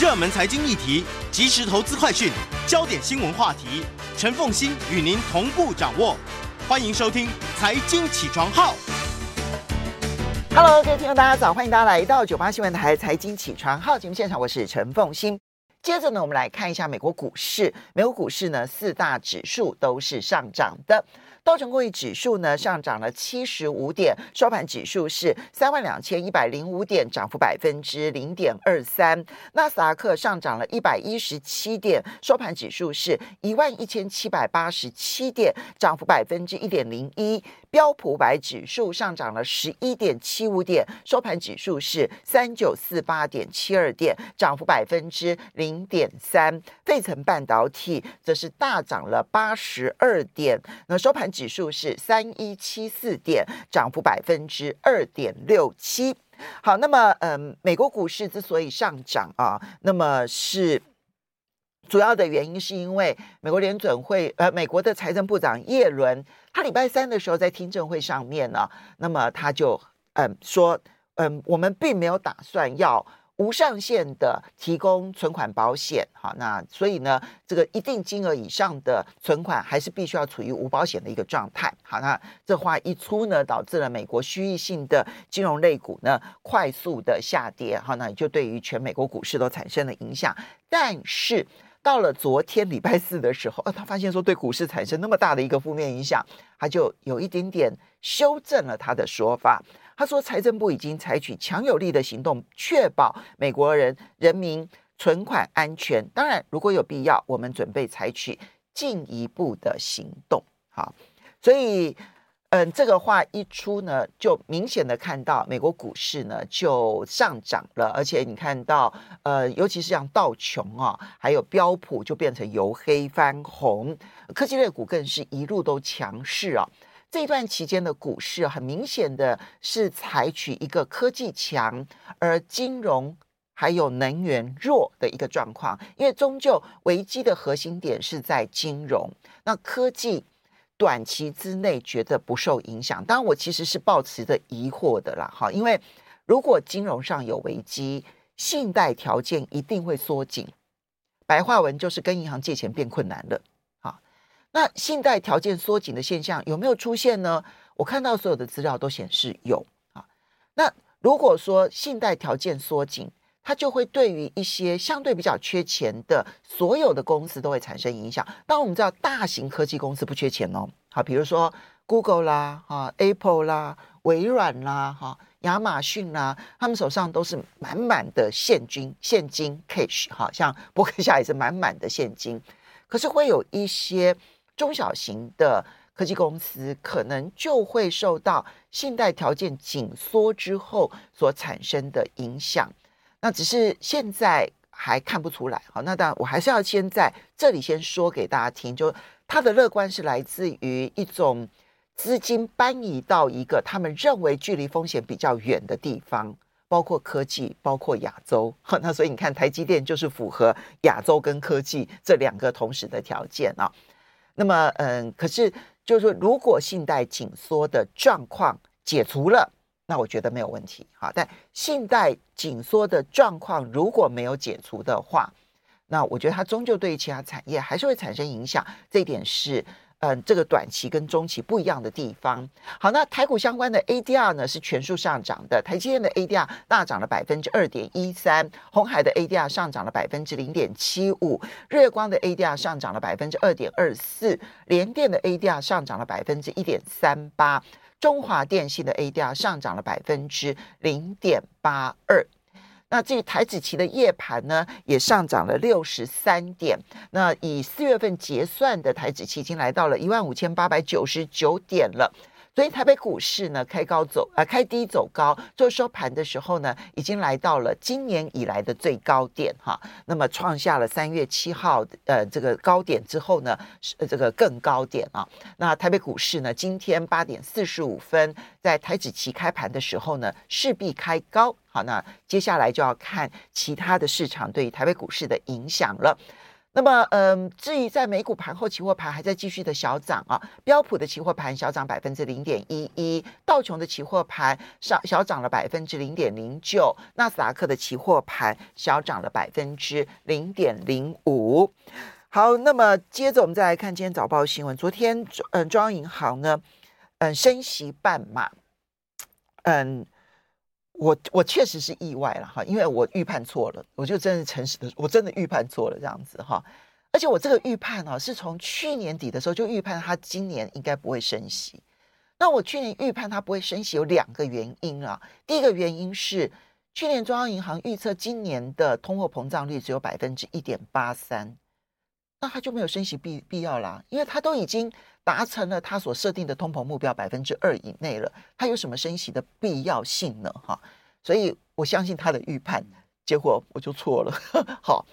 热门财经议题、即时投资快讯、焦点新闻话题，陈凤欣与您同步掌握。欢迎收听《财经起床号》。Hello，各位听众，大家早！欢迎大家来到九八新闻台《财经起床号》节目现场，我是陈凤欣。接着呢，我们来看一下美国股市。美国股市呢，四大指数都是上涨的。道琼工业指数呢上涨了七十五点，收盘指数是三万两千一百零五点，涨幅百分之零点二三。纳斯达克上涨了一百一十七点，收盘指数是一万一千七百八十七点，涨幅百分之一点零一。标普百指数上涨了十一点七五点，收盘指数是三九四八点七二点，涨幅百分之零点三。费城半导体则是大涨了八十二点，那收盘。指数是三一七四点，涨幅百分之二点六七。好，那么嗯，美国股市之所以上涨啊，那么是主要的原因是因为美国联准会呃，美国的财政部长耶伦，他礼拜三的时候在听证会上面呢，那么他就嗯说嗯，我们并没有打算要。无上限的提供存款保险，好，那所以呢，这个一定金额以上的存款还是必须要处于无保险的一个状态。好，那这话一出呢，导致了美国区域性的金融类股呢快速的下跌，好，那也就对于全美国股市都产生了影响。但是到了昨天礼拜四的时候，呃，他发现说对股市产生那么大的一个负面影响，他就有一点点修正了他的说法。他说，财政部已经采取强有力的行动，确保美国人人民存款安全。当然，如果有必要，我们准备采取进一步的行动。好，所以，嗯，这个话一出呢，就明显的看到美国股市呢就上涨了，而且你看到，呃，尤其是像道琼啊，还有标普，就变成由黑翻红，科技类股更是一路都强势啊。这段期间的股市很明显的是采取一个科技强而金融还有能源弱的一个状况，因为终究危机的核心点是在金融，那科技短期之内觉得不受影响。当然，我其实是抱持着疑惑的啦，哈，因为如果金融上有危机，信贷条件一定会缩紧，白话文就是跟银行借钱变困难了。那信贷条件缩紧的现象有没有出现呢？我看到所有的资料都显示有啊。那如果说信贷条件缩紧，它就会对于一些相对比较缺钱的所有的公司都会产生影响。当我们知道大型科技公司不缺钱哦，好，比如说 Google 啦、哈 Apple 啦、微软啦、哈亚马逊啦，他们手上都是满满的现金，现金 cash，哈，像伯克夏也是满满的现金。可是会有一些。中小型的科技公司可能就会受到信贷条件紧缩之后所产生的影响，那只是现在还看不出来。好，那当然我还是要先在这里先说给大家听，就他的乐观是来自于一种资金搬移到一个他们认为距离风险比较远的地方，包括科技，包括亚洲。那所以你看，台积电就是符合亚洲跟科技这两个同时的条件啊。那么，嗯，可是就是说，如果信贷紧缩的状况解除了，那我觉得没有问题。好，但信贷紧缩的状况如果没有解除的话，那我觉得它终究对于其他产业还是会产生影响。这一点是。嗯，这个短期跟中期不一样的地方。好，那台股相关的 ADR 呢是全数上涨的，台积电的 ADR 大涨了百分之二点一三，鸿海的 ADR 上涨了百分之零点七五，日月光的 ADR 上涨了百分之二点二四，联电的 ADR 上涨了百分之一点三八，中华电信的 ADR 上涨了百分之零点八二。那至于台子期的夜盘呢，也上涨了六十三点。那以四月份结算的台子期已经来到了一万五千八百九十九点了。所以台北股市呢，开高走啊，开低走高，做收盘的时候呢，已经来到了今年以来的最高点哈。那么创下了三月七号呃这个高点之后呢，是这个更高点啊。那台北股市呢，今天八点四十五分在台指期开盘的时候呢，势必开高。好，那接下来就要看其他的市场对于台北股市的影响了。那么，嗯，至于在美股盘后，期货盘还在继续的小涨啊。标普的期货盘小涨百分之零点一一，道琼的期货盘上小涨了百分之零点零九，纳斯达克的期货盘小涨了百分之零点零五。好，那么接着我们再来看今天早报新闻。昨天，嗯，中央银行呢，嗯，升息半码，嗯。我我确实是意外了哈，因为我预判错了，我就真的诚实的，我真的预判错了这样子哈。而且我这个预判啊，是从去年底的时候就预判他今年应该不会升息。那我去年预判他不会升息有两个原因啊。第一个原因是去年中央银行预测今年的通货膨胀率只有百分之一点八三，那他就没有升息必必要啦，因为他都已经达成了他所设定的通膨目标百分之二以内了，他有什么升息的必要性呢？哈，所以我相信他的预判，结果我就错了。好，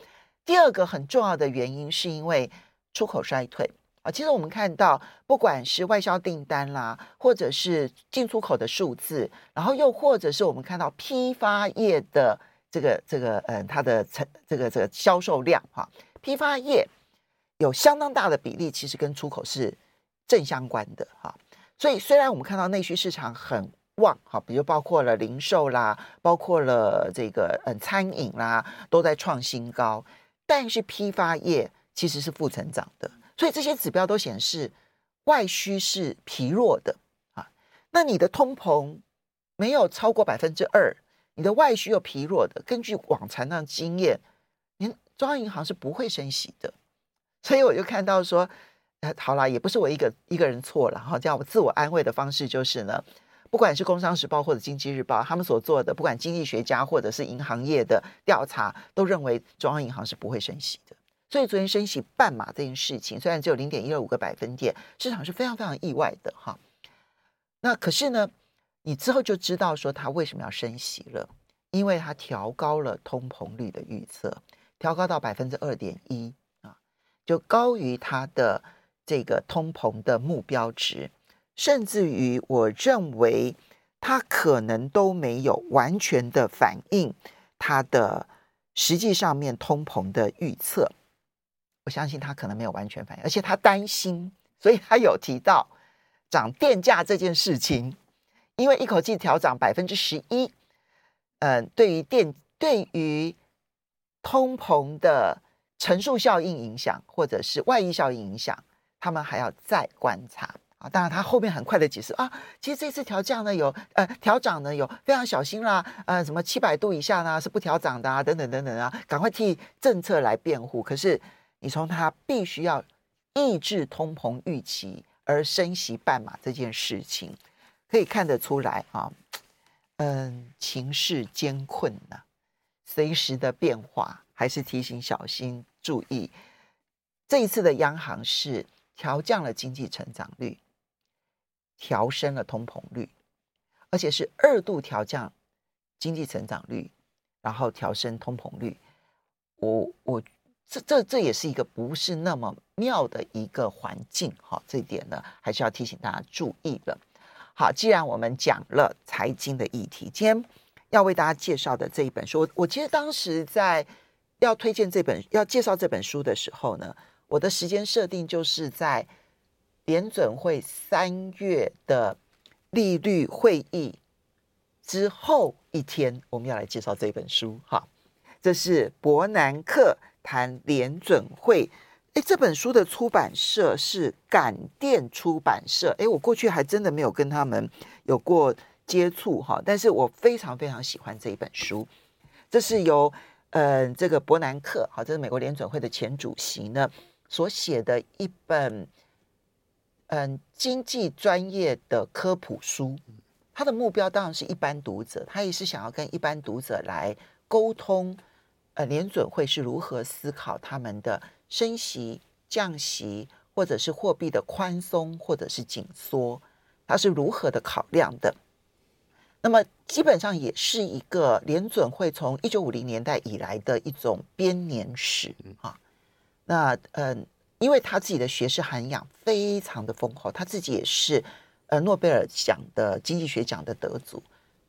第二个很重要的原因是因为出口衰退啊。其实我们看到，不管是外销订单啦，或者是进出口的数字，然后又或者是我们看到批发业的这个这个嗯，它的成这个这个销售量哈，批发业有相当大的比例，其实跟出口是。正相关的哈，所以虽然我们看到内需市场很旺哈，比如包括了零售啦，包括了这个嗯餐饮啦，都在创新高，但是批发业其实是负成长的，所以这些指标都显示外需是疲弱的啊。那你的通膨没有超过百分之二，你的外需又疲弱的，根据往常的经验，您中央银行是不会升息的，所以我就看到说。好啦，也不是我一个一个人错了哈。这样我自我安慰的方式就是呢，不管是《工商时报》或者《经济日报》，他们所做的，不管经济学家或者是银行业的调查，都认为中央银行是不会升息的。所以昨天升息半码这件事情，虽然只有零点一二五个百分点，市场是非常非常意外的哈。那可是呢，你之后就知道说他为什么要升息了，因为他调高了通膨率的预测，调高到百分之二点一啊，就高于他的。这个通膨的目标值，甚至于我认为它可能都没有完全的反映它的实际上面通膨的预测。我相信他可能没有完全反映，而且他担心，所以他有提到涨电价这件事情，因为一口气调涨百分之十一，嗯，对于电对于通膨的乘数效应影响，或者是外溢效应影响。他们还要再观察啊！当然，他后面很快的解释啊，其实这次调降呢有呃调涨呢有非常小心啦，呃什么七百度以下呢是不调涨的啊，等等等等啊，赶快替政策来辩护。可是你从他必须要抑制通膨预期而升息半码这件事情，可以看得出来啊，嗯，情势艰困呐、啊，随时的变化还是提醒小心注意。这一次的央行是。调降了经济成长率，调升了通膨率，而且是二度调降经济成长率，然后调升通膨率。我我这这这也是一个不是那么妙的一个环境哈，这一点呢还是要提醒大家注意的。好，既然我们讲了财经的议题，今天要为大家介绍的这一本书，我我其实当时在要推荐这本要介绍这本书的时候呢。我的时间设定就是在联准会三月的利率会议之后一天，我们要来介绍这本书。哈，这是伯南克谈联准会。诶，这本书的出版社是感电出版社。诶，我过去还真的没有跟他们有过接触哈，但是我非常非常喜欢这一本书。这是由嗯、这个伯南克，好，这是美国联准会的前主席呢。所写的一本，嗯，经济专业的科普书，他的目标当然是一般读者，他也是想要跟一般读者来沟通，呃，联准会是如何思考他们的升息、降息，或者是货币的宽松或者是紧缩，他是如何的考量的。那么基本上也是一个联准会从一九五零年代以来的一种编年史啊。那嗯，因为他自己的学识涵养非常的丰厚，他自己也是呃诺贝尔奖的经济学奖的得主，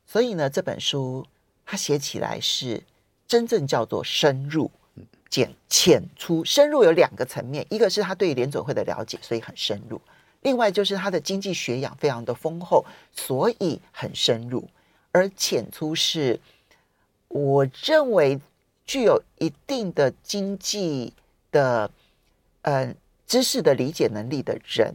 所以呢，这本书他写起来是真正叫做深入，浅浅出深入有两个层面，一个是他对联准会的了解，所以很深入；另外就是他的经济学养非常的丰厚，所以很深入。而浅出是，我认为具有一定的经济的呃知识的理解能力的人，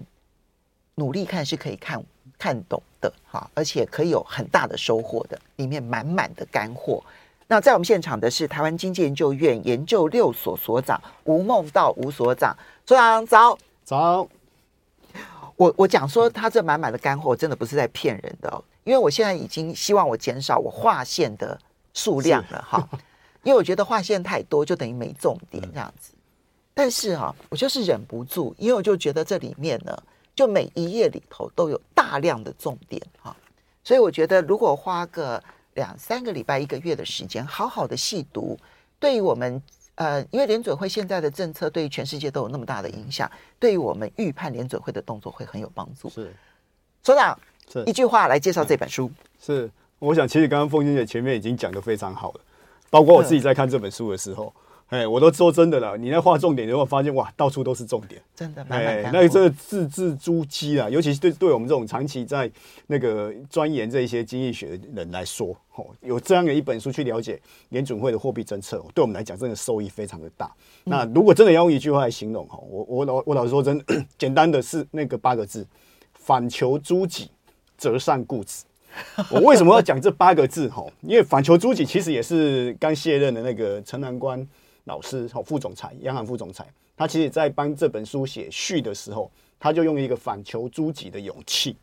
努力看是可以看看懂的哈，而且可以有很大的收获的，里面满满的干货。那在我们现场的是台湾经济研究院研究六所所长吴梦道吴所长，所长早早。我我讲说他这满满的干货，真的不是在骗人的哦，因为我现在已经希望我减少我划线的数量了哈，因为我觉得划线太多就等于没重点这样子。但是哈，我就是忍不住，因为我就觉得这里面呢，就每一页里头都有大量的重点哈，所以我觉得如果花个。两三个礼拜、一个月的时间，好好的细读，对于我们呃，因为联准会现在的政策对于全世界都有那么大的影响，对于我们预判联准会的动作会很有帮助。是，所长，是一句话来介绍这本书。是，我想其实刚刚凤馨姐前面已经讲的非常好了，包括我自己在看这本书的时候。哎，我都说真的了。你在画重点，你会发现哇，到处都是重点，真的。哎，那个真的字字珠玑啊，尤其是对对我们这种长期在那个钻研这一些经济学的人来说，哦，有这样的一本书去了解联准会的货币政策，对我们来讲真的收益非常的大。嗯、那如果真的要用一句话来形容哈，我我老我老实说真的，简单的是那个八个字：反求诸己，择善固执。我为什么要讲这八个字？哈，因为反求诸己其实也是刚卸任的那个陈南关。老师，好，副总裁，央行副总裁，他其实在帮这本书写序的时候，他就用一个反求诸己的勇气。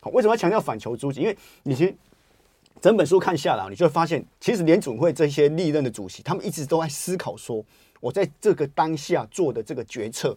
好，为什么要强调反求诸己？因为你其实整本书看下来，你就会发现，其实联准会这些历任的主席，他们一直都在思考说，我在这个当下做的这个决策，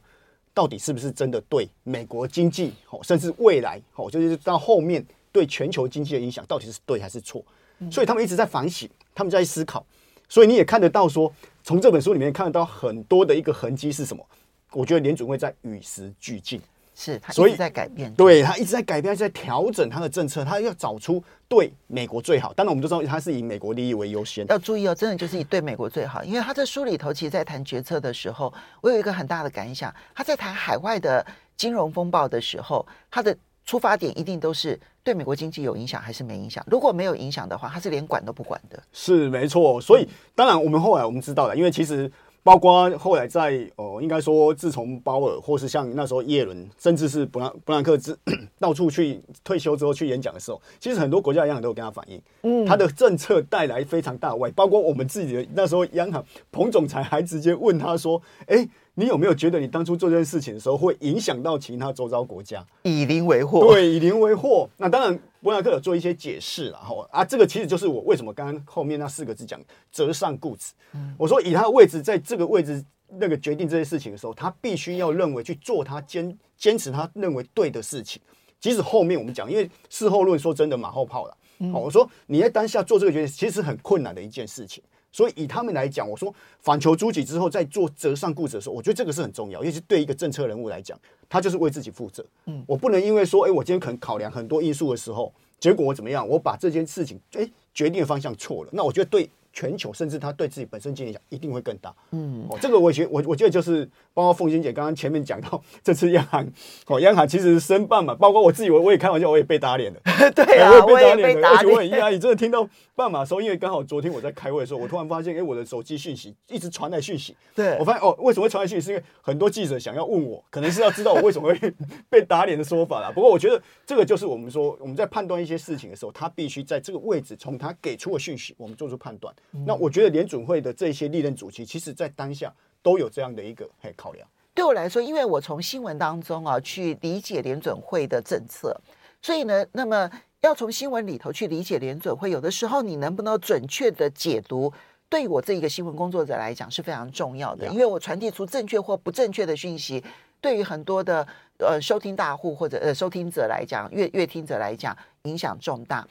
到底是不是真的对美国经济，好，甚至未来，好，就是到后面对全球经济的影响，到底是对还是错？所以他们一直在反省，他们在思考。所以你也看得到说。从这本书里面看得到很多的一个痕迹是什么？我觉得联准会在与时俱进，是他一直在改变，对他一直在改变，在调整他的政策，他要找出对美国最好。当然，我们都知道他是以美国利益为优先。要注意哦，真的就是以对美国最好，因为他在书里头，其实，在谈决策的时候，我有一个很大的感想，他在谈海外的金融风暴的时候，他的。出发点一定都是对美国经济有影响还是没影响？如果没有影响的话，他是连管都不管的。是没错，所以当然我们后来我们知道了，因为其实包括后来在呃，应该说自从鲍尔或是像那时候耶伦，甚至是布兰布兰克之 到处去退休之后去演讲的时候，其实很多国家的央行都有跟他反映，嗯，他的政策带来非常大的外，包括我们自己的那时候央行彭总裁还直接问他说：“哎。”你有没有觉得你当初做这件事情的时候，会影响到其他周遭国家？以邻为祸，对，以邻为祸。那当然，伯纳克有做一些解释了哈啊，这个其实就是我为什么刚刚后面那四个字讲折善固执。嗯，我说以他的位置在这个位置那个决定这些事情的时候，他必须要认为去做他坚坚持他认为对的事情，即使后面我们讲，因为事后论说真的马后炮了。嗯，我说你在当下做这个决定，其实很困难的一件事情。所以以他们来讲，我说反求诸己之后，再做折上固执的时候，我觉得这个是很重要，尤其对一个政策人物来讲，他就是为自己负责。嗯，我不能因为说，哎，我今天可能考量很多因素的时候，结果我怎么样，我把这件事情，哎，决定的方向错了，那我觉得对。全球甚至他对自己本身经济影响一定会更大。嗯，哦，这个我觉我我觉得就是包括凤仙姐刚刚前面讲到这次央行，哦，央行其实申办嘛，包括我自己，我我也开玩笑，我也被打脸了。对啊，我也被打脸了，而且我很压抑，真的听到办马的时候，因为刚好昨天我在开会的时候，我突然发现，哎，我的手机讯息一直传来讯息。对，我发现哦，为什么会传来讯息？是因为很多记者想要问我，可能是要知道我为什么会 被打脸的说法啦。不过我觉得这个就是我们说我们在判断一些事情的时候，他必须在这个位置，从他给出的讯息，我们做出判断。那我觉得连。联准会的这些历任主席，其实在当下都有这样的一个嘿考量。对我来说，因为我从新闻当中啊去理解联准会的政策，所以呢，那么要从新闻里头去理解联准会，有的时候你能不能准确的解读，对我这一个新闻工作者来讲是非常重要的。因为我传递出正确或不正确的讯息，对于很多的呃收听大户或者呃收听者来讲，阅阅听者来讲，影响重大。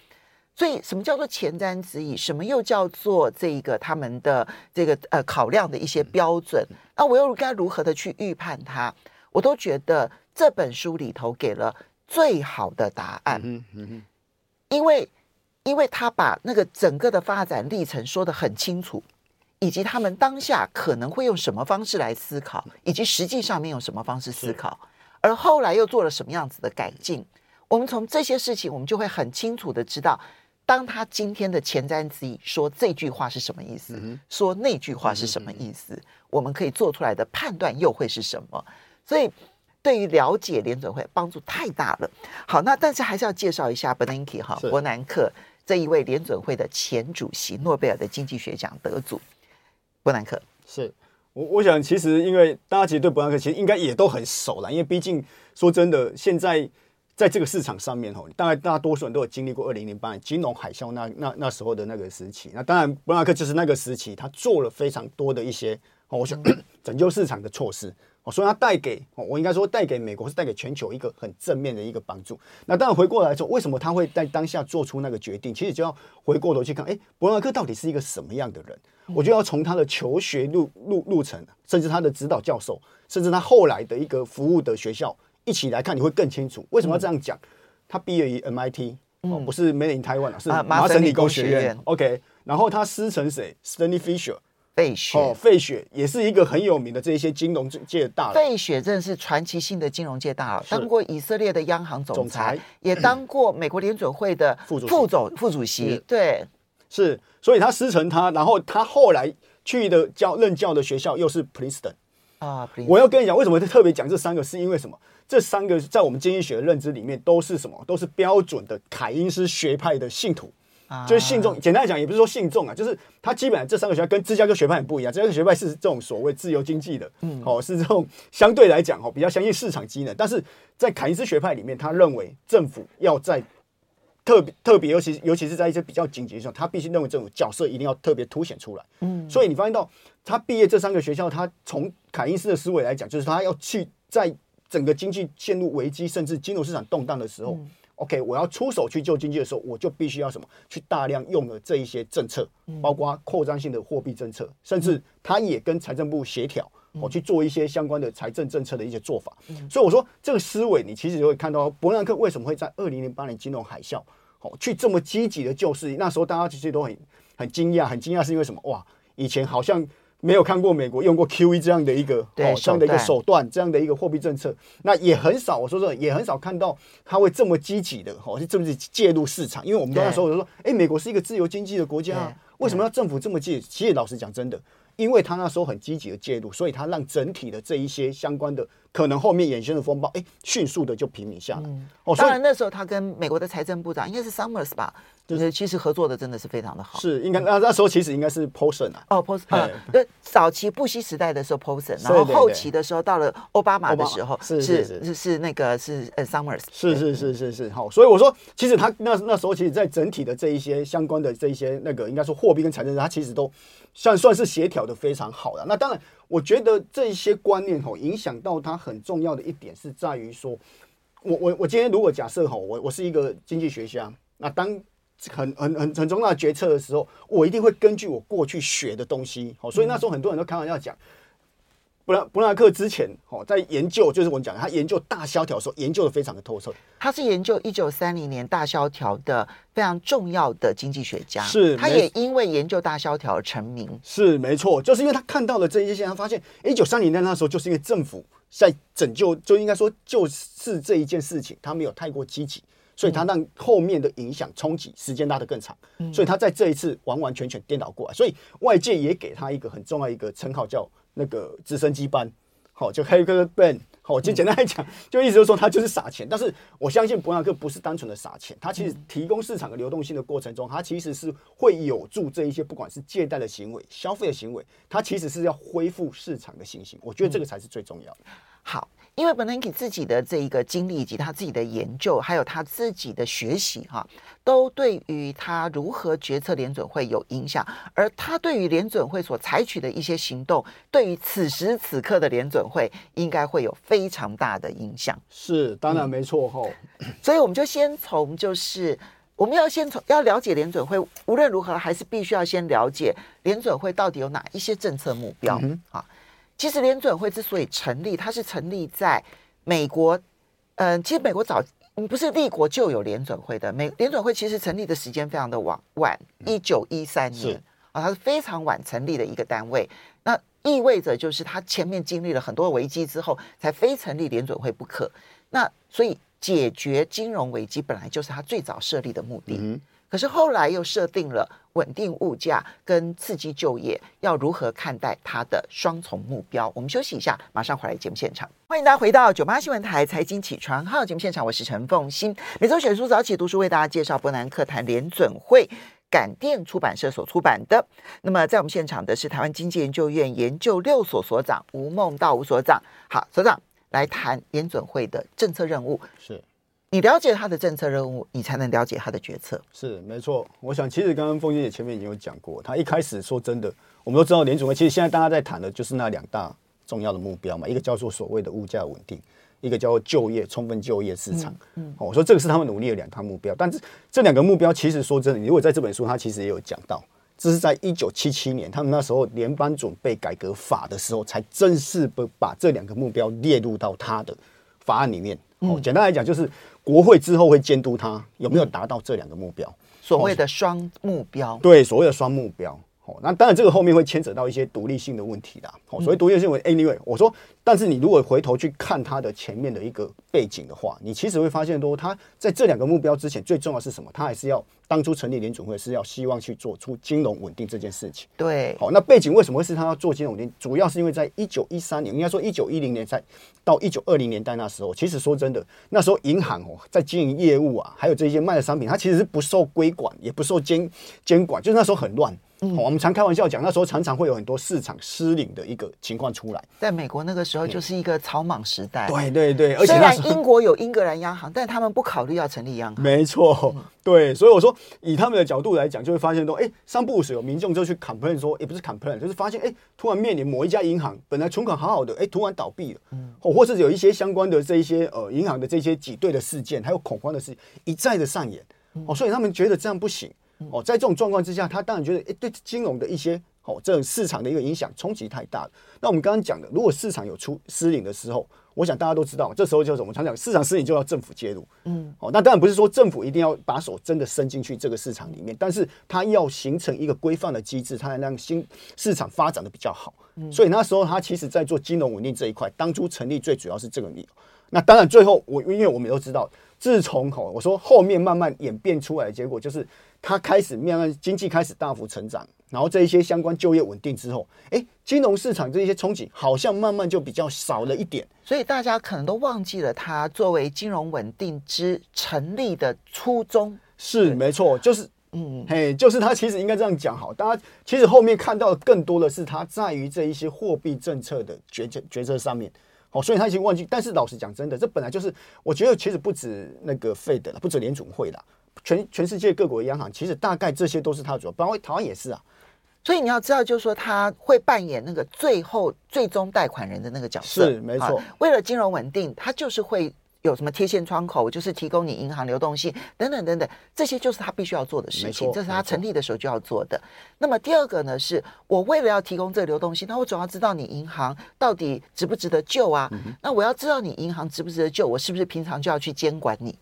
所以，什么叫做前瞻指引？什么又叫做这个他们的这个呃考量的一些标准？那我又该如何的去预判它？我都觉得这本书里头给了最好的答案。嗯嗯，因为因为他把那个整个的发展历程说得很清楚，以及他们当下可能会用什么方式来思考，以及实际上面用什么方式思考，而后来又做了什么样子的改进。我们从这些事情，我们就会很清楚的知道，当他今天的前瞻之意说这句话是什么意思，嗯、说那句话是什么意思，嗯、我们可以做出来的判断又会是什么？所以，对于了解联准会帮助太大了。好，那但是还是要介绍一下 Bernanke 哈伯南克这一位联准会的前主席，诺贝尔的经济学奖得主。伯南克是我，我想其实因为大家其实对伯南克其实应该也都很熟了，因为毕竟说真的，现在在这个市场上面吼，大概大多数人都有经历过二零零八年金融海啸那那那时候的那个时期。那当然，伯南克就是那个时期，他做了非常多的一些哦，我想拯救市场的措施。哦，所以他带给我应该说带给美国是带给全球一个很正面的一个帮助。那当然回过来说，为什么他会在当下做出那个决定？其实就要回过头去看，哎，伯纳克到底是一个什么样的人？我就要从他的求学路路路程，甚至他的指导教授，甚至他后来的一个服务的学校一起来看，你会更清楚为什么要这样讲。他毕业于 MIT，哦，不是 Made in Taiwan，是麻省理工学院。OK，然后他师承谁？Stanley Fischer。费雪哦，费雪也是一个很有名的这些金融界的大佬。费雪真的是传奇性的金融界大佬，当过以色列的央行总裁，也当过美国联准会的副副总副主席。对，是，所以他师承他，然后他后来去的教任教的学校又是 Princeton 啊。我要跟你讲，为什么特别讲这三个？是因为什么？这三个在我们经济学的认知里面都是什么？都是标准的凯因斯学派的信徒。就是信众，简单来讲，也不是说信众啊，就是他基本上这三个学派跟芝加哥学派很不一样。芝加哥学派是这种所谓自由经济的，嗯，哦，是这种相对来讲哦比较相信市场机能。但是在凯恩斯学派里面，他认为政府要在特别特别，尤其尤其是在一些比较紧急的时候，他必须认为政府角色一定要特别凸显出来。嗯，所以你发现到他毕业这三个学校，他从凯恩斯的思维来讲，就是他要去在整个经济陷入危机，甚至金融市场动荡的时候。嗯 OK，我要出手去救经济的时候，我就必须要什么？去大量用了这一些政策，包括扩张性的货币政策，甚至他也跟财政部协调，我去做一些相关的财政政策的一些做法。所以我说这个思维，你其实就会看到伯南克为什么会在二零零八年金融海啸，哦，去这么积极的救市。那时候大家其实都很很惊讶，很惊讶是因为什么？哇，以前好像。没有看过美国用过 QE 这样的一个对、哦、这样的一个手段，这样的一个货币政策，那也很少。我说说，也很少看到他会这么积极的，哦，是这么去介入市场。因为我们刚才说，我说，哎，美国是一个自由经济的国家，啊，为什么要政府这么积极？其实老实讲，真的，因为他那时候很积极的介入，所以他让整体的这一些相关的可能后面衍生的风暴，哎，迅速的就平民下来。嗯、哦，当然那时候他跟美国的财政部长应该是 Summers 吧。就是其实合作的真的是非常的好，是应该那那时候其实应该是 Paulson 啊，哦 Paulson 啊，对，早期布希时代的时候 Paulson，然后后期的时候到了奥巴马的时候是是是是那个是呃 Summers，是是是是是好，所以我说其实他那那时候其实在整体的这一些相关的这一些那个应该说货币跟财政，他其实都算算是协调的非常好的。那当然，我觉得这一些观念吼影响到他很重要的一点是在于说，我我我今天如果假设吼我我是一个经济学家，那当很很很很重大决策的时候，我一定会根据我过去学的东西，好，所以那时候很多人都开玩笑讲，伯南伯南克之前哦在研究，就是我们讲他研究大萧条的时候，研究的非常的透彻。他是研究一九三零年大萧条的非常重要的经济学家，是，他也因为研究大萧条而成名。是没错，就是因为他看到了这一些现象，发现一九三零年那时候就是因为政府在拯救，就应该说就是这一件事情，他没有太过积极。所以他让后面的影响冲击时间拉得更长，所以他在这一次完完全全颠倒过来，所以外界也给他一个很重要一个称号叫那个直升机班，好，就 Hurricane Ben，好，就简单来讲，就意思就是说他就是撒钱，但是我相信伯纳克不是单纯的撒钱，他其实提供市场的流动性的过程中，他其实是会有助这一些不管是借贷的行为、消费的行为，他其实是要恢复市场的信心，我觉得这个才是最重要的。好。因为 Bernanke 自己的这一个经历，以及他自己的研究，还有他自己的学习，哈，都对于他如何决策联准会有影响。而他对于联准会所采取的一些行动，对于此时此刻的联准会，应该会有非常大的影响。是，当然没错哈、嗯。所以我们就先从，就是我们要先从要了解联准会，无论如何，还是必须要先了解联准会到底有哪一些政策目标嗯啊。嗯其实联准会之所以成立，它是成立在美国。嗯、呃，其实美国早不是立国就有联准会的。美联准会其实成立的时间非常的晚，晚一九一三年。啊，它是非常晚成立的一个单位。那意味着就是它前面经历了很多危机之后，才非成立联准会不可。那所以解决金融危机本来就是它最早设立的目的。嗯可是后来又设定了稳定物价跟刺激就业，要如何看待它的双重目标？我们休息一下，马上回来节目现场。欢迎大家回到九八新闻台财经起床号节目现场，我是陈凤欣。每周选书早起读书为大家介绍伯南克谈联准会，感电出版社所出版的。那么在我们现场的是台湾经济研究院研究六所所长吴孟道吴所长。好，所长来谈联准会的政策任务是。你了解他的政策任务，你才能了解他的决策。是没错，我想其实刚刚凤馨姐前面已经有讲过，他一开始说真的，我们都知道联储会其实现在大家在谈的就是那两大重要的目标嘛，一个叫做所谓的物价稳定，一个叫做就业充分就业市场。嗯，我说这个是他们努力的两大目标，但是这两个目标其实说真的，你如果在这本书，他其实也有讲到，这是在一九七七年他们那时候联邦准备改革法的时候，才正式不把这两个目标列入到他的法案里面。哦，简单来讲就是。国会之后会监督他有没有达到这两个目标，所谓的双目标。对，所谓的双目标。哦，那当然这个后面会牵扯到一些独立性的问题啦。哦，所谓独立性我 anyway，我说，但是你如果回头去看他的前面的一个背景的话，你其实会发现说，他在这两个目标之前，最重要是什么？他还是要当初成立联准会是要希望去做出金融稳定这件事情。对。好，那背景为什么会是他要做金融稳定？主要是因为在一九一三年，应该说一九一零年在到一九二零年代那时候，其实说真的，那时候银行哦在经营业务啊，还有这些卖的商品，它其实是不受规管，也不受监监管，就是那时候很乱。嗯，我们常开玩笑讲，那时候常常会有很多市场失灵的一个情况出来。在美国那个时候就是一个草莽时代。对对对，而且虽然英国有英格兰央行，但他们不考虑要成立央行。没错，对，所以我说以他们的角度来讲，就会发现说，哎，三不五时有民众就去 complain 说，也不是 complain，就是发现，哎，突然面临某一家银行本来存款好好的，哎，突然倒闭了，嗯，或是有一些相关的这一些呃银行的这些挤兑的事件，还有恐慌的事情一再的上演，哦，所以他们觉得这样不行。哦，在这种状况之下，他当然觉得，诶，对金融的一些哦，这种市场的一个影响冲击太大了。那我们刚刚讲的，如果市场有出失灵的时候，我想大家都知道，这时候就是我们常讲，市场失灵就要政府介入。嗯，哦，那当然不是说政府一定要把手真的伸进去这个市场里面，但是它要形成一个规范的机制，它能让新市场发展的比较好。嗯，所以那时候它其实在做金融稳定这一块，当初成立最主要是这个理由。那当然最后我因为我们都知道，自从吼我说后面慢慢演变出来的结果就是。它开始慢慢经济开始大幅成长，然后这一些相关就业稳定之后，哎，金融市场这一些冲击好像慢慢就比较少了一点，所以大家可能都忘记了它作为金融稳定之成立的初衷。是没错，就是嗯嘿，就是它其实应该这样讲好，大家其实后面看到的更多的是它在于这一些货币政策的决策决策上面，好，所以他已经忘记。但是老实讲，真的这本来就是，我觉得其实不止那个 Fed 了，不止联总会啦。全全世界各国的央行，其实大概这些都是他主要，包括台湾也是啊。所以你要知道，就是说他会扮演那个最后最终贷款人的那个角色，是没错。为了金融稳定，他就是会有什么贴现窗口，就是提供你银行流动性等等等等，这些就是他必须要做的事情，这是他成立的时候就要做的。那么第二个呢，是我为了要提供这个流动性，那我总要知道你银行到底值不值得救啊？嗯、那我要知道你银行值不值得救，我是不是平常就要去监管你？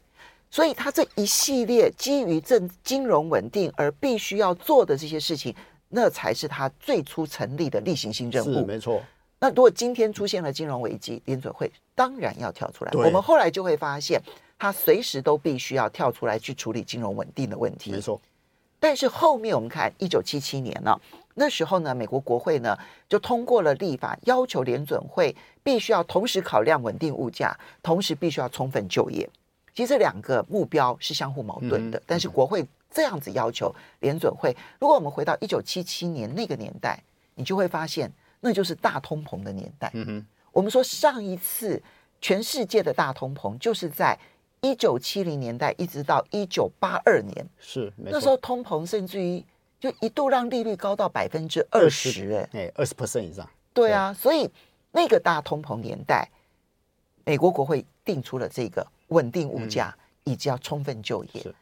所以，他这一系列基于政金融稳定而必须要做的这些事情，那才是他最初成立的例行性任务。没错。那如果今天出现了金融危机，联准会当然要跳出来。我们后来就会发现，他随时都必须要跳出来去处理金融稳定的问题。没错。但是后面我们看，一九七七年呢，那时候呢，美国国会呢就通过了立法，要求联准会必须要同时考量稳定物价，同时必须要充分就业。其实这两个目标是相互矛盾的，但是国会这样子要求联准会。如果我们回到一九七七年那个年代，你就会发现，那就是大通膨的年代。我们说上一次全世界的大通膨，就是在一九七零年代一直到一九八二年，是那时候通膨甚至于就一度让利率高到百分之二十，哎，二十 percent 以上。对啊，所以那个大通膨年代，美国国会定出了这个。稳定物价以及要充分就业，嗯、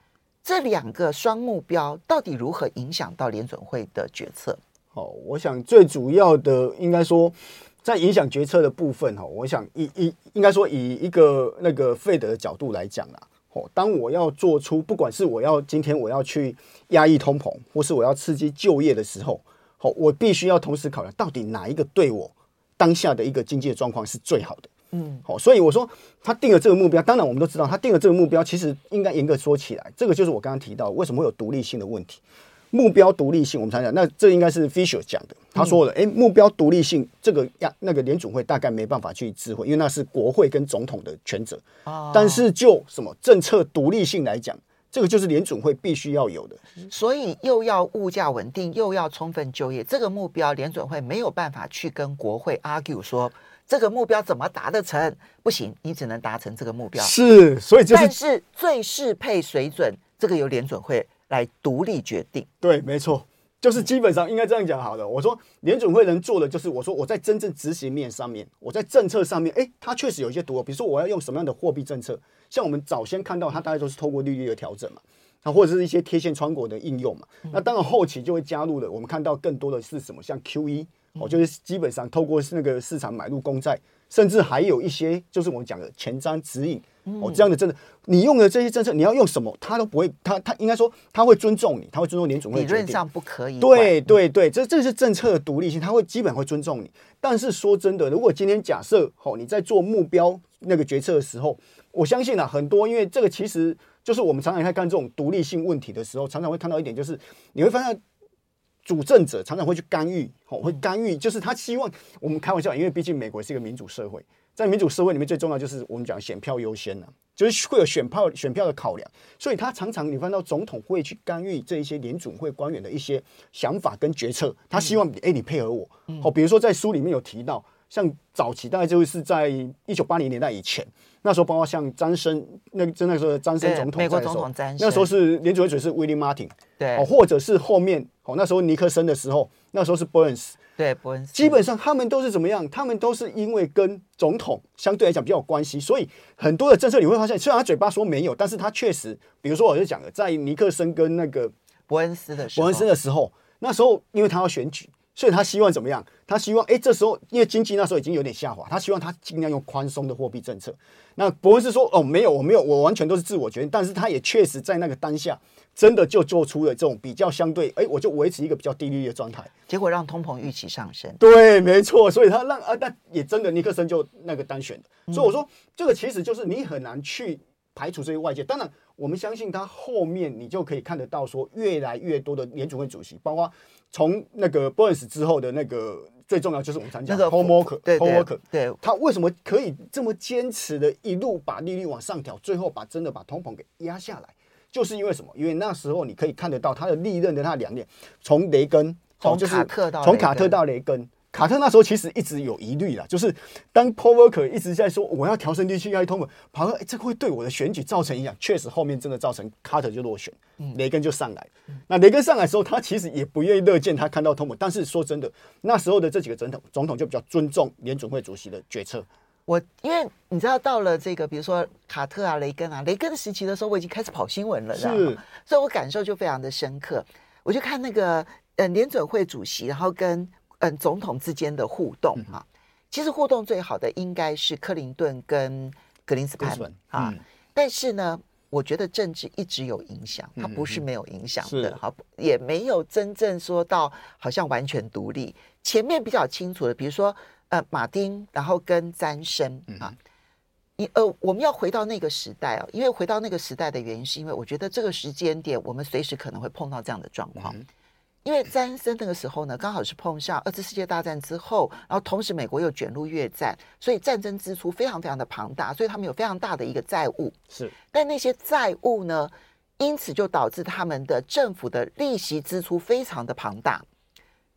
这两个双目标到底如何影响到联准会的决策？哦，我想最主要的应该说，在影响决策的部分哈，我想以以应该说以一个那个费德的角度来讲啊，哦，当我要做出不管是我要今天我要去压抑通膨，或是我要刺激就业的时候，好，我必须要同时考量到底哪一个对我当下的一个经济的状况是最好的。嗯，好，所以我说他定了这个目标，当然我们都知道他定了这个目标，其实应该严格说起来，这个就是我刚刚提到为什么会有独立性的问题。目标独立性，我们常讲，那这应该是 Fisher 讲的，他说了，哎、嗯，目标独立性这个呀，那个联准会大概没办法去智慧，因为那是国会跟总统的权责。哦、但是就什么政策独立性来讲，这个就是联准会必须要有的。所以又要物价稳定，又要充分就业，这个目标联准会没有办法去跟国会 argue 说这个目标怎么达得成？不行，你只能达成这个目标。是，所以就是，但是最适配水准，这个由联准会。来独立决定，对，没错，就是基本上应该这样讲好了。我说联准会能做的就是，我说我在真正执行面上面，我在政策上面，哎，它确实有一些独特。比如说我要用什么样的货币政策，像我们早先看到它大概都是透过利率的调整嘛，啊，或者是一些贴现窗口的应用嘛。那当然后期就会加入了，我们看到更多的是什么，像 QE 哦，就是基本上透过那个市场买入公债，甚至还有一些就是我们讲的前瞻指引。哦，这样的真的，你用的这些政策，你要用什么，他都不会，他他应该说他会尊重你，他会尊重联准会。理论上不可以。对对对，这这是政策的独立性，他会基本会尊重你。但是说真的，如果今天假设哦，你在做目标那个决策的时候，我相信啊，很多因为这个其实就是我们常常在看这种独立性问题的时候，常常会看到一点，就是你会发现主政者常常会去干预，哦，会干预，就是他希望我们开玩笑，因为毕竟美国是一个民主社会。在民主社会里面，最重要就是我们讲选票优先呢、啊，就是会有选票选票的考量，所以他常常你看到总统会去干预这一些联准会官员的一些想法跟决策，他希望哎、欸、你配合我，好，比如说在书里面有提到，像早期大概就是在一九八零年代以前，那时候包括像詹森，那真的是詹森总统，美国总统詹森，那时候是联准会主席是 William Martin，对，哦，或者是后面哦那时候尼克森的时候，那时候是 Burns。对，伯恩斯基本上他们都是怎么样？他们都是因为跟总统相对来讲比较有关系，所以很多的政策你会发现，虽然他嘴巴说没有，但是他确实，比如说我就讲了，在尼克森跟那个伯恩斯的时候，伯恩斯的时候，那时候因为他要选举。所以他希望怎么样？他希望，哎，这时候因为经济那时候已经有点下滑，他希望他尽量用宽松的货币政策。那伯恩斯说，哦，没有，我没有，我完全都是自我决定。但是他也确实在那个当下，真的就做出了这种比较相对，哎，我就维持一个比较低利率的状态，结果让通膨预期上升。对，没错。所以他让啊，但也真的尼克森就那个当选的。所以我说，这个其实就是你很难去排除这些外界。当然，我们相信他后面你就可以看得到，说越来越多的联储会主席，包括。从那个 Burns 之后的那个最重要就是我们常讲的 Paul Volcker，对，他为什么可以这么坚持的一路把利率往上调，最后把真的把通膨给压下来，就是因为什么？因为那时候你可以看得到他的利润的那两点，从雷根，从卡特到从卡特到雷根。卡特那时候其实一直有疑虑啦，就是当 Paul Volcker 一直在说我要调升利率压通膨，跑到哎，这个会对我的选举造成影响。确实后面真的造成卡特就落选，雷根就上来。那雷根上来的时候，他其实也不愿意乐见他看到通膨，但是说真的，那时候的这几个总统总统就比较尊重联准会主席的决策。我因为你知道到了这个，比如说卡特啊、雷根啊，雷根的时期的时候，我已经开始跑新闻了，是，所以我感受就非常的深刻。我就看那个呃联准会主席，然后跟。嗯，总统之间的互动哈、啊，其实互动最好的应该是克林顿跟格林斯潘啊。但是呢，我觉得政治一直有影响，它不是没有影响的，好，也没有真正说到好像完全独立。前面比较清楚的，比如说呃，马丁，然后跟詹森啊，你呃，我们要回到那个时代哦，因为回到那个时代的原因，是因为我觉得这个时间点，我们随时可能会碰到这样的状况。因为詹森那个时候呢，刚好是碰上二次世界大战之后，然后同时美国又卷入越战，所以战争支出非常非常的庞大，所以他们有非常大的一个债务。是，但那些债务呢，因此就导致他们的政府的利息支出非常的庞大，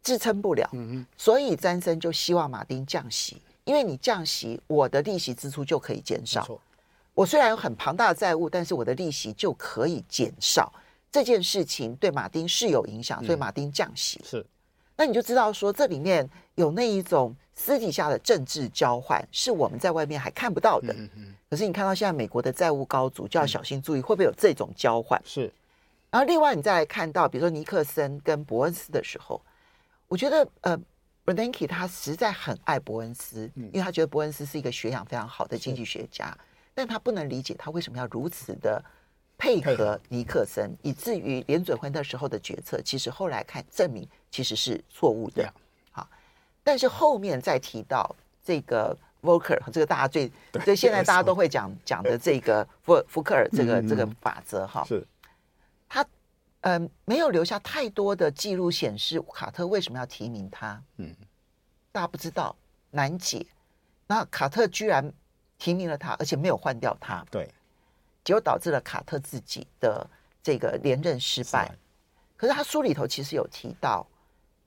支撑不了。嗯嗯。所以詹森就希望马丁降息，因为你降息，我的利息支出就可以减少。错。我虽然有很庞大的债务，但是我的利息就可以减少。这件事情对马丁是有影响，所以马丁降息。是，那你就知道说，这里面有那一种私底下的政治交换，是我们在外面还看不到的。可是你看到现在美国的债务高筑，就要小心注意会不会有这种交换。是。然后另外你再来看到，比如说尼克森跟伯恩斯的时候，我觉得呃，Bernanke 他实在很爱伯恩斯，因为他觉得伯恩斯是一个学养非常好的经济学家。但他不能理解他为什么要如此的配合尼克森，以至于联准会那时候的决策，其实后来看证明其实是错误的。好，但是后面再提到这个 Volcker，这个大家最，所以现在大家都会讲讲的这个福福克尔这个这个法则哈，是，他嗯、呃、没有留下太多的记录显示卡特为什么要提名他，嗯，大家不知道难解，那卡特居然。提名了他，而且没有换掉他，对，结果导致了卡特自己的这个连任失败。可是他书里头其实有提到，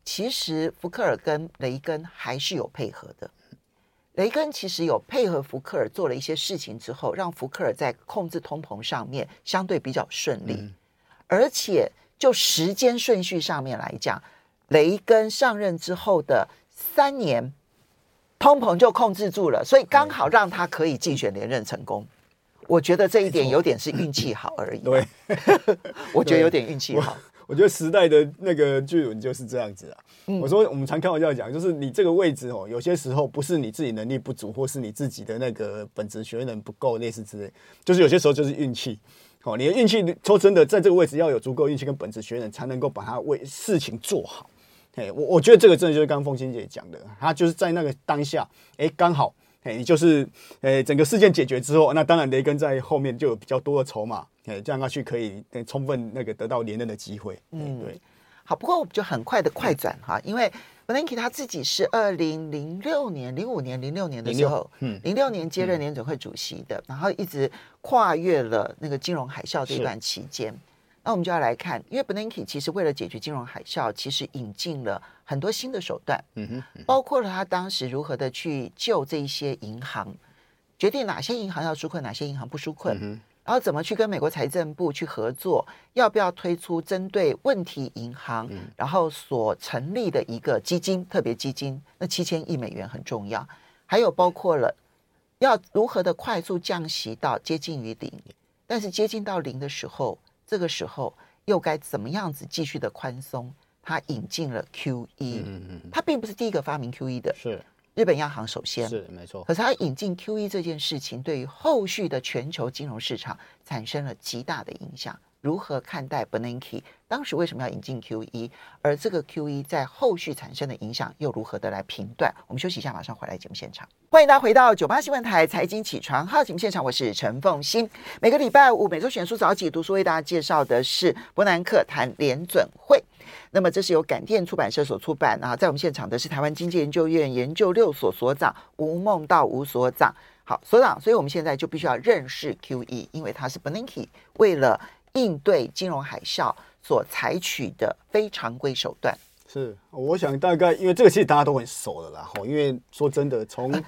其实福克尔跟雷根还是有配合的。雷根其实有配合福克尔做了一些事情之后，让福克尔在控制通膨上面相对比较顺利，嗯、而且就时间顺序上面来讲，雷根上任之后的三年。通膨就控制住了，所以刚好让他可以竞选连任成功。我觉得这一点有点是运气好而已。对，我觉得有点运气好我。我觉得时代的那个巨轮就是这样子啊。嗯、我说我们常开玩笑讲，就是你这个位置哦，有些时候不是你自己能力不足，或是你自己的那个本职学能不够，类似之类，就是有些时候就是运气。哦，你的运气说真的，在这个位置要有足够运气跟本职学能，才能够把它为事情做好。哎，我我觉得这个真的就是刚刚凤馨姐讲的，她就是在那个当下，哎，刚好，哎，就是，哎，整个事件解决之后，那当然雷根在后面就有比较多的筹码，哎，这样下去可以充分那个得到连任的机会。嗯，对。好，不过我们就很快的快转哈，因为 Bernanke 他自己是二零零六年、零五年、零六年的时候，嗯，零六年接任联准会主席的，嗯、然后一直跨越了那个金融海啸这一段期间。那我们就要来看，因为 Bernanke 其实为了解决金融海啸，其实引进了很多新的手段，嗯哼，嗯哼，包括了他当时如何的去救这一些银行，决定哪些银行要纾困，哪些银行不纾困，嗯，然后怎么去跟美国财政部去合作，要不要推出针对问题银行，嗯、然后所成立的一个基金，特别基金，那七千亿美元很重要，还有包括了要如何的快速降息到接近于零，但是接近到零的时候。这个时候又该怎么样子继续的宽松？他引进了 QE，嗯嗯，他并不是第一个发明 QE 的，是日本央行首先，是没错。可是他引进 QE 这件事情，对于后续的全球金融市场产生了极大的影响。如何看待 Bernanke 当时为什么要引进 QE？而这个 QE 在后续产生的影响又如何的来评断？我们休息一下，马上回来节目现场。欢迎大家回到九八新闻台财经起床号节目现场，我是陈凤欣。每个礼拜五每周选书早起读书为大家介绍的是伯南克谈联准会。那么这是由感电出版社所出版啊，在我们现场的是台湾经济研究院研究六所所长吴梦道吴所长。好，所长，所以我们现在就必须要认识 QE，因为他是 Bernanke 为了应对金融海啸所采取的非常规手段。是，我想大概因为这个其实大家都很熟的啦，吼，因为说真的，从、呃、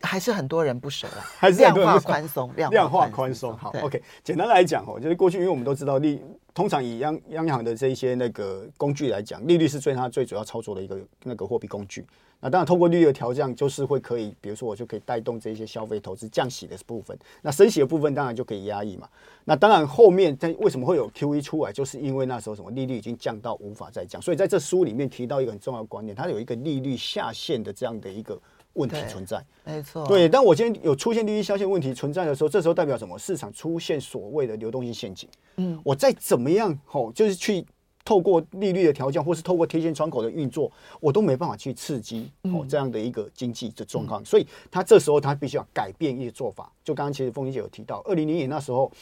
还是很多人不熟啊，还是量化宽松，量化宽松，好，OK，简单来讲，哦，就是过去因为我们都知道利，通常以央央行的这一些那个工具来讲，利率是最它最主要操作的一个那个货币工具。那当然，通过利率的调降，就是会可以，比如说我就可以带动这些消费、投资、降息的部分。那升息的部分当然就可以压抑嘛。那当然后面在为什么会有 QE 出来，就是因为那时候什么利率已经降到无法再降。所以在这书里面提到一个很重要的观念，它有一个利率下限的这样的一个问题存在。没错。对，当我今天有出现利率下限问题存在的时候，这时候代表什么？市场出现所谓的流动性陷阱。嗯，我再怎么样吼，就是去。透过利率的调降，或是透过贴现窗口的运作，我都没办法去刺激哦这样的一个经济的状况。嗯、所以他这时候他必须要改变一些做法。就刚刚其实凤英姐有提到，二零零年那时候，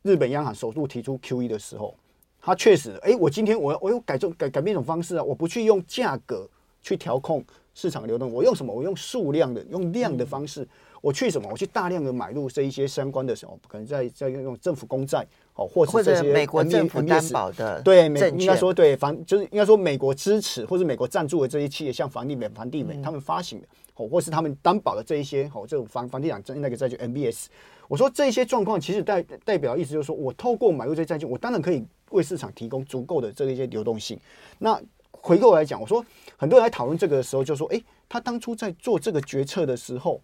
日本央行首度提出 QE 的时候，他确实，哎、欸，我今天我我有改种改改变一种方式啊，我不去用价格去调控市场流动，我用什么？我用数量的，用量的方式。嗯我去什么？我去大量的买入这一些相关的什么？可能在在用政府公债哦，或者这些美国政府担保的对，美应该说对房就是应该说美国支持或者美国赞助的这些企业，像房地美、房地美他们发行的哦，或是他们担保的这一些哦，这种房房地产那个债券 MBS。我说这些状况其实代代表意思就是说我透过买入这些债券，我当然可以为市场提供足够的这一些流动性。那回过来讲，我说很多人来讨论这个的时候就说，哎，他当初在做这个决策的时候。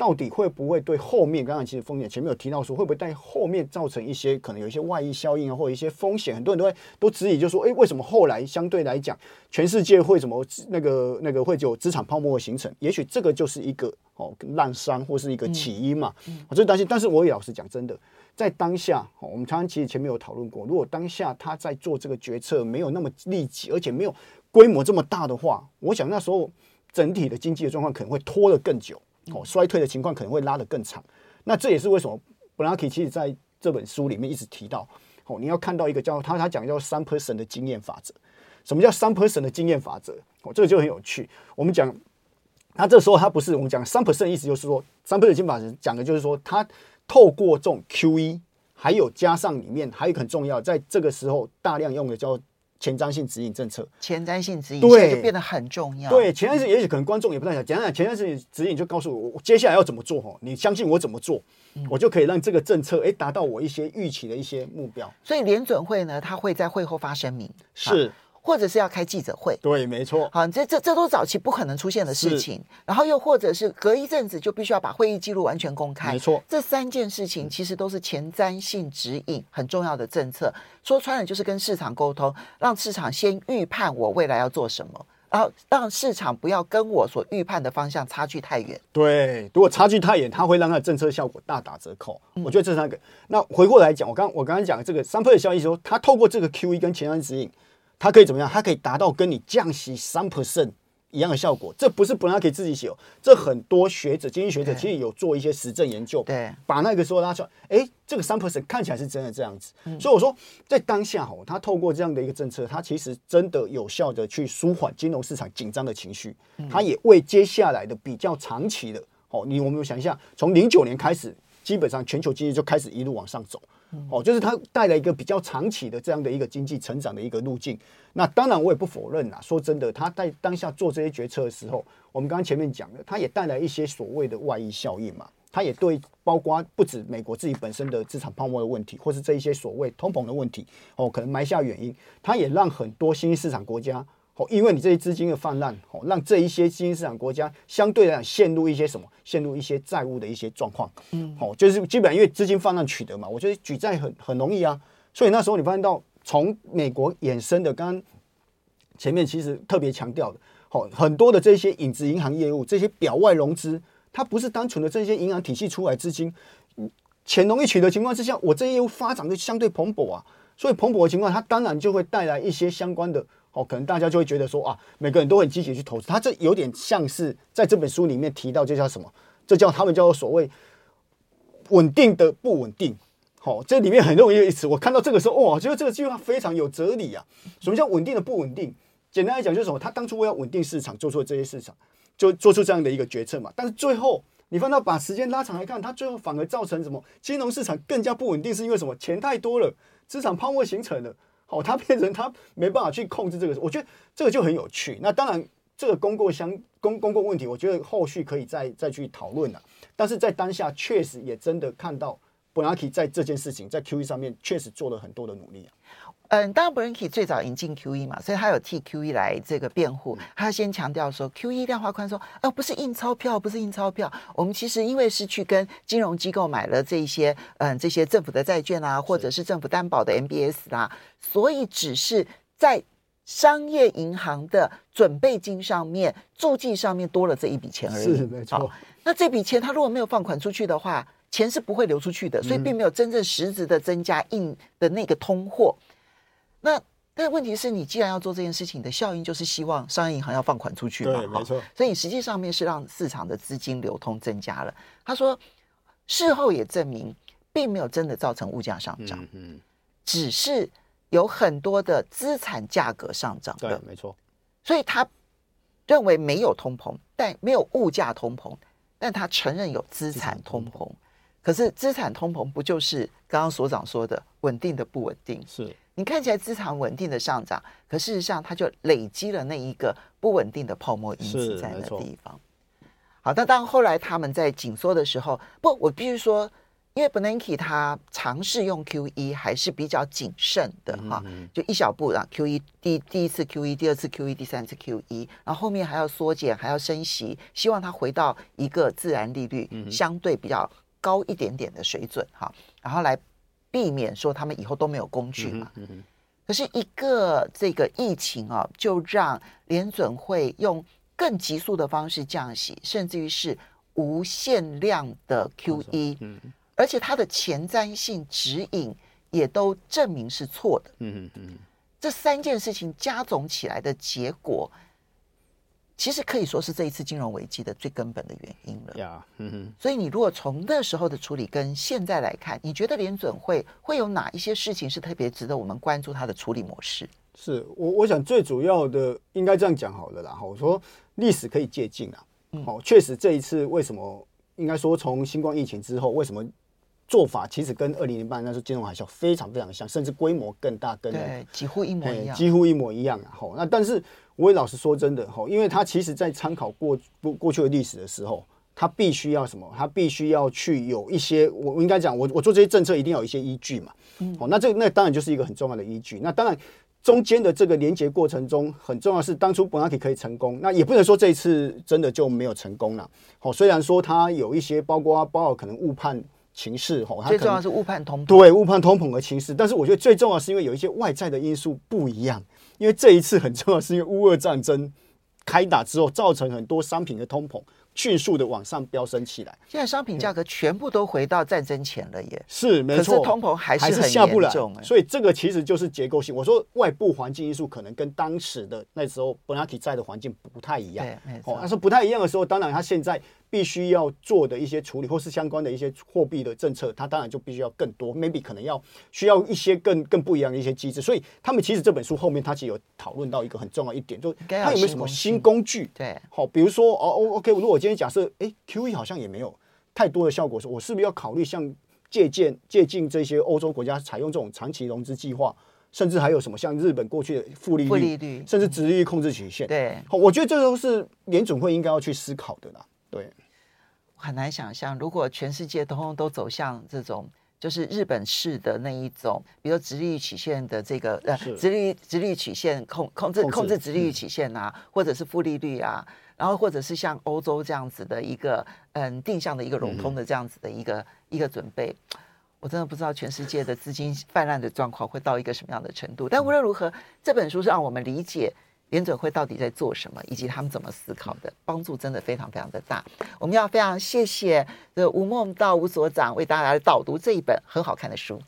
到底会不会对后面？刚刚其实风险前面有提到说，会不会在后面造成一些可能有一些外溢效应啊，或者一些风险？很多人都会都质疑，就说，哎，为什么后来相对来讲，全世界会怎么那个那个会有资产泡沫的形成？也许这个就是一个哦滥觴或是一个起因嘛。我最担心，但是我也老实讲，真的在当下，我们常常其实前面有讨论过，如果当下他在做这个决策没有那么立即，而且没有规模这么大的话，我想那时候。整体的经济的状况可能会拖得更久，哦，衰退的情况可能会拉得更长。那这也是为什么 Bernanke 其实在这本书里面一直提到，哦，你要看到一个叫他他讲叫三 person 的经验法则。什么叫三 person 的经验法则？哦，这个就很有趣。我们讲，他这时候他不是我们讲三 percent 的意思，就是说三 percent 经验法则讲的就是说，他透过这种 QE，还有加上里面还有一个很重要，在这个时候大量用的叫。前瞻性指引政策，前瞻性指引对就变得很重要。对，前瞻性也许可能观众也不太想讲讲，前瞻性指引就告诉我，我接下来要怎么做哈？你相信我怎么做，嗯、我就可以让这个政策哎达到我一些预期的一些目标。所以联准会呢，他会在会后发声明，是。或者是要开记者会，对，没错。好，这这这都早期不可能出现的事情。然后又或者是隔一阵子就必须要把会议记录完全公开，没错。这三件事情其实都是前瞻性指引很重要的政策。说穿了就是跟市场沟通，让市场先预判我未来要做什么，然后让市场不要跟我所预判的方向差距太远。对，如果差距太远，它会让它的政策效果大打折扣。嗯、我觉得这是那个。那回过来讲，我刚我刚刚讲的这个三倍的效益说，它透过这个 QE 跟前瞻指引。它可以怎么样？它可以达到跟你降息三 percent 一样的效果。这不是伯南克自己写哦，这很多学者、经济学者其实有做一些实证研究，对，把那个时候拉出来，哎，这个三 percent 看起来是真的这样子。嗯、所以我说，在当下哦，他透过这样的一个政策，它其实真的有效的去舒缓金融市场紧张的情绪，它也为接下来的比较长期的哦，你我们想一下，从零九年开始，基本上全球经济就开始一路往上走。哦，就是它带来一个比较长期的这样的一个经济成长的一个路径。那当然，我也不否认呐。说真的，他在当下做这些决策的时候，我们刚刚前面讲的，他也带来一些所谓的外溢效应嘛。他也对包括不止美国自己本身的资产泡沫的问题，或是这一些所谓通膨的问题，哦，可能埋下原因。他也让很多新兴市场国家。哦，因为你这些资金的泛滥，哦，让这一些新兴市场国家相对来讲陷入一些什么？陷入一些债务的一些状况。嗯，哦，就是基本上因为资金泛滥取得嘛，我觉得举债很很容易啊。所以那时候你发现到从美国衍生的，刚刚前面其实特别强调的，哦，很多的这些影子银行业务，这些表外融资，它不是单纯的这些银行体系出来资金，钱容易取得情况之下，我这业务发展就相对蓬勃啊。所以蓬勃的情况，它当然就会带来一些相关的。哦，可能大家就会觉得说啊，每个人都很积极去投资。他这有点像是在这本书里面提到，这叫什么？这叫他们叫做所谓稳定的不稳定。好、这里面很容易一词，我看到这个时候，哇，我觉得这个句话非常有哲理啊。什么叫稳定的不稳定？简单来讲就是什么？他当初为了稳定市场，做出了这些市场，就做出这样的一个决策嘛。但是最后你放到把时间拉长来看，它最后反而造成什么？金融市场更加不稳定，是因为什么？钱太多了，资产泡沫形成了。哦，他变成他没办法去控制这个，我觉得这个就很有趣。那当然，这个公共相公公共问题，我觉得后续可以再再去讨论了。但是在当下，确实也真的看到本来可以在这件事情在 QE 上面确实做了很多的努力啊。嗯，当然，Bernanke 最早引进 QE 嘛，所以他有替 QE 来这个辩护。他先强调说，QE 量化宽松，哦，不是印钞票，不是印钞票。我们其实因为是去跟金融机构买了这一些，嗯，这些政府的债券啊，或者是政府担保的 MBS 啦，所以只是在商业银行的准备金上面、注记上面多了这一笔钱而已。是没错。那这笔钱他如果没有放款出去的话，钱是不会流出去的，所以并没有真正实质的增加印的那个通货。那但问题是你既然要做这件事情，的效应就是希望商业银行要放款出去嘛，对，没错。所以实际上面是让市场的资金流通增加了。他说，事后也证明并没有真的造成物价上涨，嗯，嗯，只是有很多的资产价格上涨的，对，没错。所以他认为没有通膨，但没有物价通膨，但他承认有资产通膨。可是资产通膨不就是刚刚所长说的稳定的不稳定？是。你看起来资产稳定的上涨，可事实上它就累积了那一个不稳定的泡沫因子在那地方。好，但当后来他们在紧缩的时候，不，我必须说，因为 Bernanke 他尝试用 QE 还是比较谨慎的哈，就一小步啊，QE 第第一次 QE，第二次 QE，第三次 QE，然后后面还要缩减，还要升息，希望它回到一个自然利率相对比较高一点点的水准哈，然后来避免说他们以后都没有工具嘛。可是一个这个疫情啊，就让联准会用更急速的方式降息，甚至于是无限量的 QE，而且它的前瞻性指引也都证明是错的。嗯嗯嗯，这三件事情加总起来的结果，其实可以说是这一次金融危机的最根本的原因了。呀，嗯哼。所以你如果从那时候的处理跟现在来看，你觉得联准会会有哪一些事情是特别值得我们关注它的处理模式？是我我想最主要的应该这样讲好了啦。我说历史可以借鉴啊。哦，确实这一次为什么应该说从新冠疫情之后，为什么做法其实跟二零零八那时候金融海啸非常非常像，甚至规模更大，跟对，几乎一模一样，几乎一模一样啊。好，那但是。我也老实说真的哈，因为他其实在参考过过过去的历史的时候，他必须要什么？他必须要去有一些，我应该讲，我我做这些政策一定要有一些依据嘛。嗯，好，那这那当然就是一个很重要的依据。那当然中间的这个连接过程中，很重要是当初 Bernanke 可以成功，那也不能说这一次真的就没有成功了。好，虽然说他有一些包括包括可能误判情势，哈，最重要是误判通膨，对，误判通膨的情势。但是我觉得最重要是因为有一些外在的因素不一样。因为这一次很重要，是因为乌俄战争开打之后，造成很多商品的通膨迅速的往上飙升起来。现在商品价格全部都回到战争前了，耶。是没错。通膨还是很下不来，重，所以这个其实就是结构性。我说外部环境因素可能跟当时的那时候 Bernanke 在的环境不太一样。哦，他说不太一样的时候，当然他现在。必须要做的一些处理，或是相关的一些货币的政策，它当然就必须要更多，maybe 可能要需要一些更更不一样的一些机制。所以他们其实这本书后面，他其实有讨论到一个很重要一点，就他有没有什么新工具？对，好，比如说哦，OK，如果我今天假设，哎，QE 好像也没有太多的效果，说我是不是要考虑像借鉴借鉴这些欧洲国家采用这种长期融资计划，甚至还有什么像日本过去的负利率，利率甚至殖利率控制曲线？对，好，我觉得这都是联准会应该要去思考的啦。很难想象，如果全世界通通都走向这种，就是日本式的那一种，比如说直利率曲线的这个呃，殖利率殖利率曲线控控制控制殖利率曲线啊，嗯、或者是负利率啊，然后或者是像欧洲这样子的一个嗯定向的一个融通的这样子的一个、嗯、一个准备，我真的不知道全世界的资金泛滥的状况会到一个什么样的程度。但无论如何，这本书是让我们理解。联准会到底在做什么，以及他们怎么思考的，帮助真的非常非常的大。我们要非常谢谢这吴梦道吴所长为大家来导读这一本很好看的书。